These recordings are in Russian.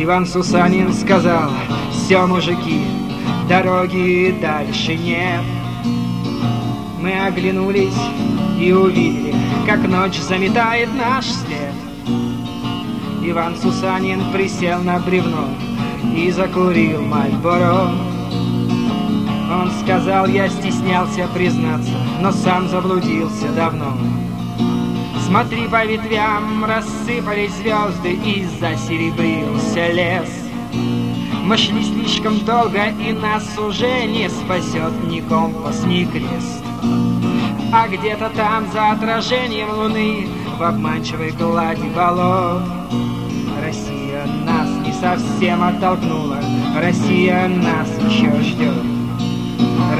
Иван Сусанин сказал, все, мужики, дороги дальше нет. Мы оглянулись и увидели, как ночь заметает наш след. Иван Сусанин присел на бревно и закурил Мальборо. Он сказал, я стеснялся признаться, но сам заблудился давно. Смотри по ветвям, рассыпались звезды и засеребрился лес. Мы шли слишком долго, и нас уже не спасет ни компас, ни крест. А где-то там, за отражением луны, в обманчивой глади болот, Россия нас не совсем оттолкнула, Россия нас еще ждет.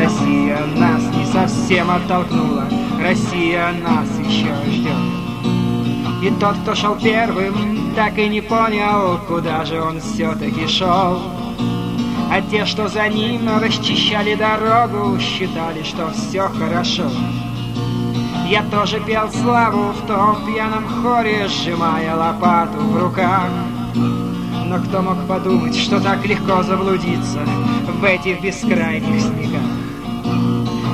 Россия нас не совсем оттолкнула, Россия нас еще ждет. И тот, кто шел первым, так и не понял, куда же он все-таки шел. А те, что за ним расчищали дорогу, считали, что все хорошо. Я тоже пел славу в том пьяном хоре, сжимая лопату в руках. Но кто мог подумать, что так легко заблудиться в этих бескрайних снегах?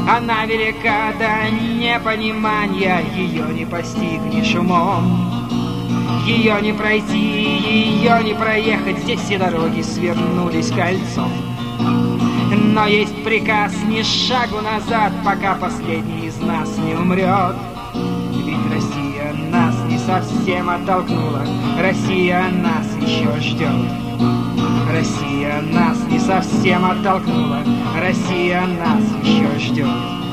Она велика до непонимания, ее не постигнешь умом. Ее не пройти, ее не проехать, здесь все дороги свернулись кольцом. Но есть приказ ни шагу назад, пока последний из нас не умрет. Совсем оттолкнула, Россия нас еще ждет. Россия нас не совсем оттолкнула, Россия нас еще ждет.